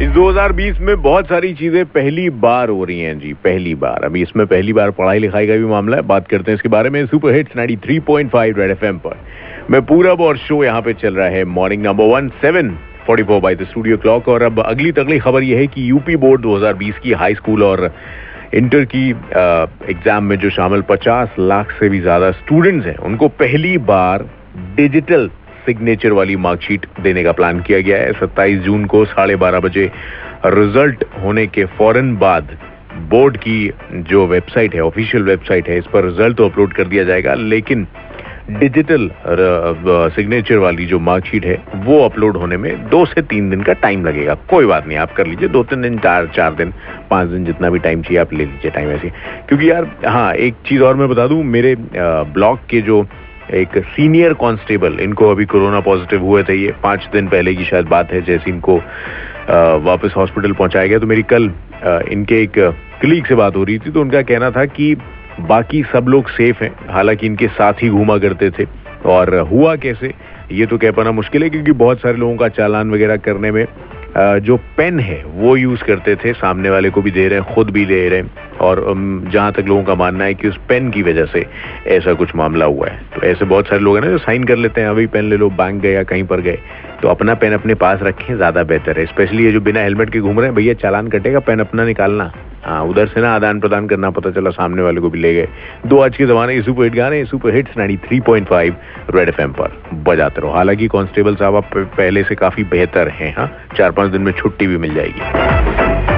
इस 2020 में बहुत सारी चीज़ें पहली बार हो रही हैं जी, पहली बार। अभी इसमें पहली बार पढ़ाई लिखाई का भी मामला है। बात करते हैं इसके बारे में। सुपर हिट्स 93.5 रेड एफएम पर। मैं पूरब और शो यहाँ पे चल रहा है। Morning number one, seven forty four by the studio clock और अब अगली तगली खबर यह है कि यूपी बोर्ड 2020 की हाई स्कूल और इंटर की एग्ज़ाम में जो शामिल 50 लाख से भी ज़्यादा स्टूडेंट्स हैं, उनको पहली बार डिजिटल सिग्नेचर वाली मार्कशीट देने का प्लान किया गया है। 27 जून को साढ़े बारह बजे रिज़ल्ट होने के फ़ौरन बाद बोर्ड की जो वेबसाइट है ऑफिशियल वेबसाइट है, इस पर रिज़ल्ट तो अपलोड कर दिया जाएगा, लेकिन डिजिटल सिग्नेचर वाली जो मार्कशीट है, वो अपलोड होने में दो से तीन दिन का टाइम लगेगा। कोई बात नहीं, आप कर लीजिए, दो तीन दिन, चार चार दिन, पाँच दिन जितना भी टाइम चाहिए, आप ले लीजिए टाइम ऐसे। क्योंकि यार हाँ एक चीज़ और मैं बता दूँ, मेरे ब्लॉक के जो एक सीनियर कांस्टेबल, इनको अभी कोरोना पॉजिटिव हुए थे ये। पाँच दिन पहले की शायद बात है, जैसे इनको वापस हॉस्पिटल पहुँचाया गया। तो मेरी कल इनके एक कलीग से बात हो रही थी तो उनका कहना था कि बाकी सब लोग सेफ़ हैं, हालाँकि इनके साथ ही घूमा करते थे। और हुआ कैसे, ये तो कह पाना मुश्किल है, क्योंकि बहुत सारे लोगों का चालान वगैरह करने में जो पेन है, वो यूज़ करते थे, सामने वाले को भी दे रहे हैं, खुद भी दे रहे हैं। और जहाँ तक लोगों का मानना है कि उस पेन की वजह से ऐसा कुछ मामला हुआ है। तो ऐसे बहुत सारे लोग हैं ना, जो साइन कर लेते हैं, अभी पेन ले लो, बैंक गए या कहीं पर गए। तो अपना पेन अपने पास रखें, ज़्यादा बेहतर है। स्पेशली ये जो बिना हेलमेट के घूम रहे हैं, भैया चालान कटेगा, पेन अपना निकालना। हाँ उधर से ना आदान प्रदान करना पता चला सामने वाले को भी ले गए। दो आज के जमाने के सुपर हिट गाने, सुपर हिट्स 93.5 रेड एफएम पर बजाते रहो। हालाँकि कांस्टेबल साहब आप पहले से काफ़ी बेहतर हैं हाँ? चार पाँच दिन में छुट्टी भी मिल जाएगी।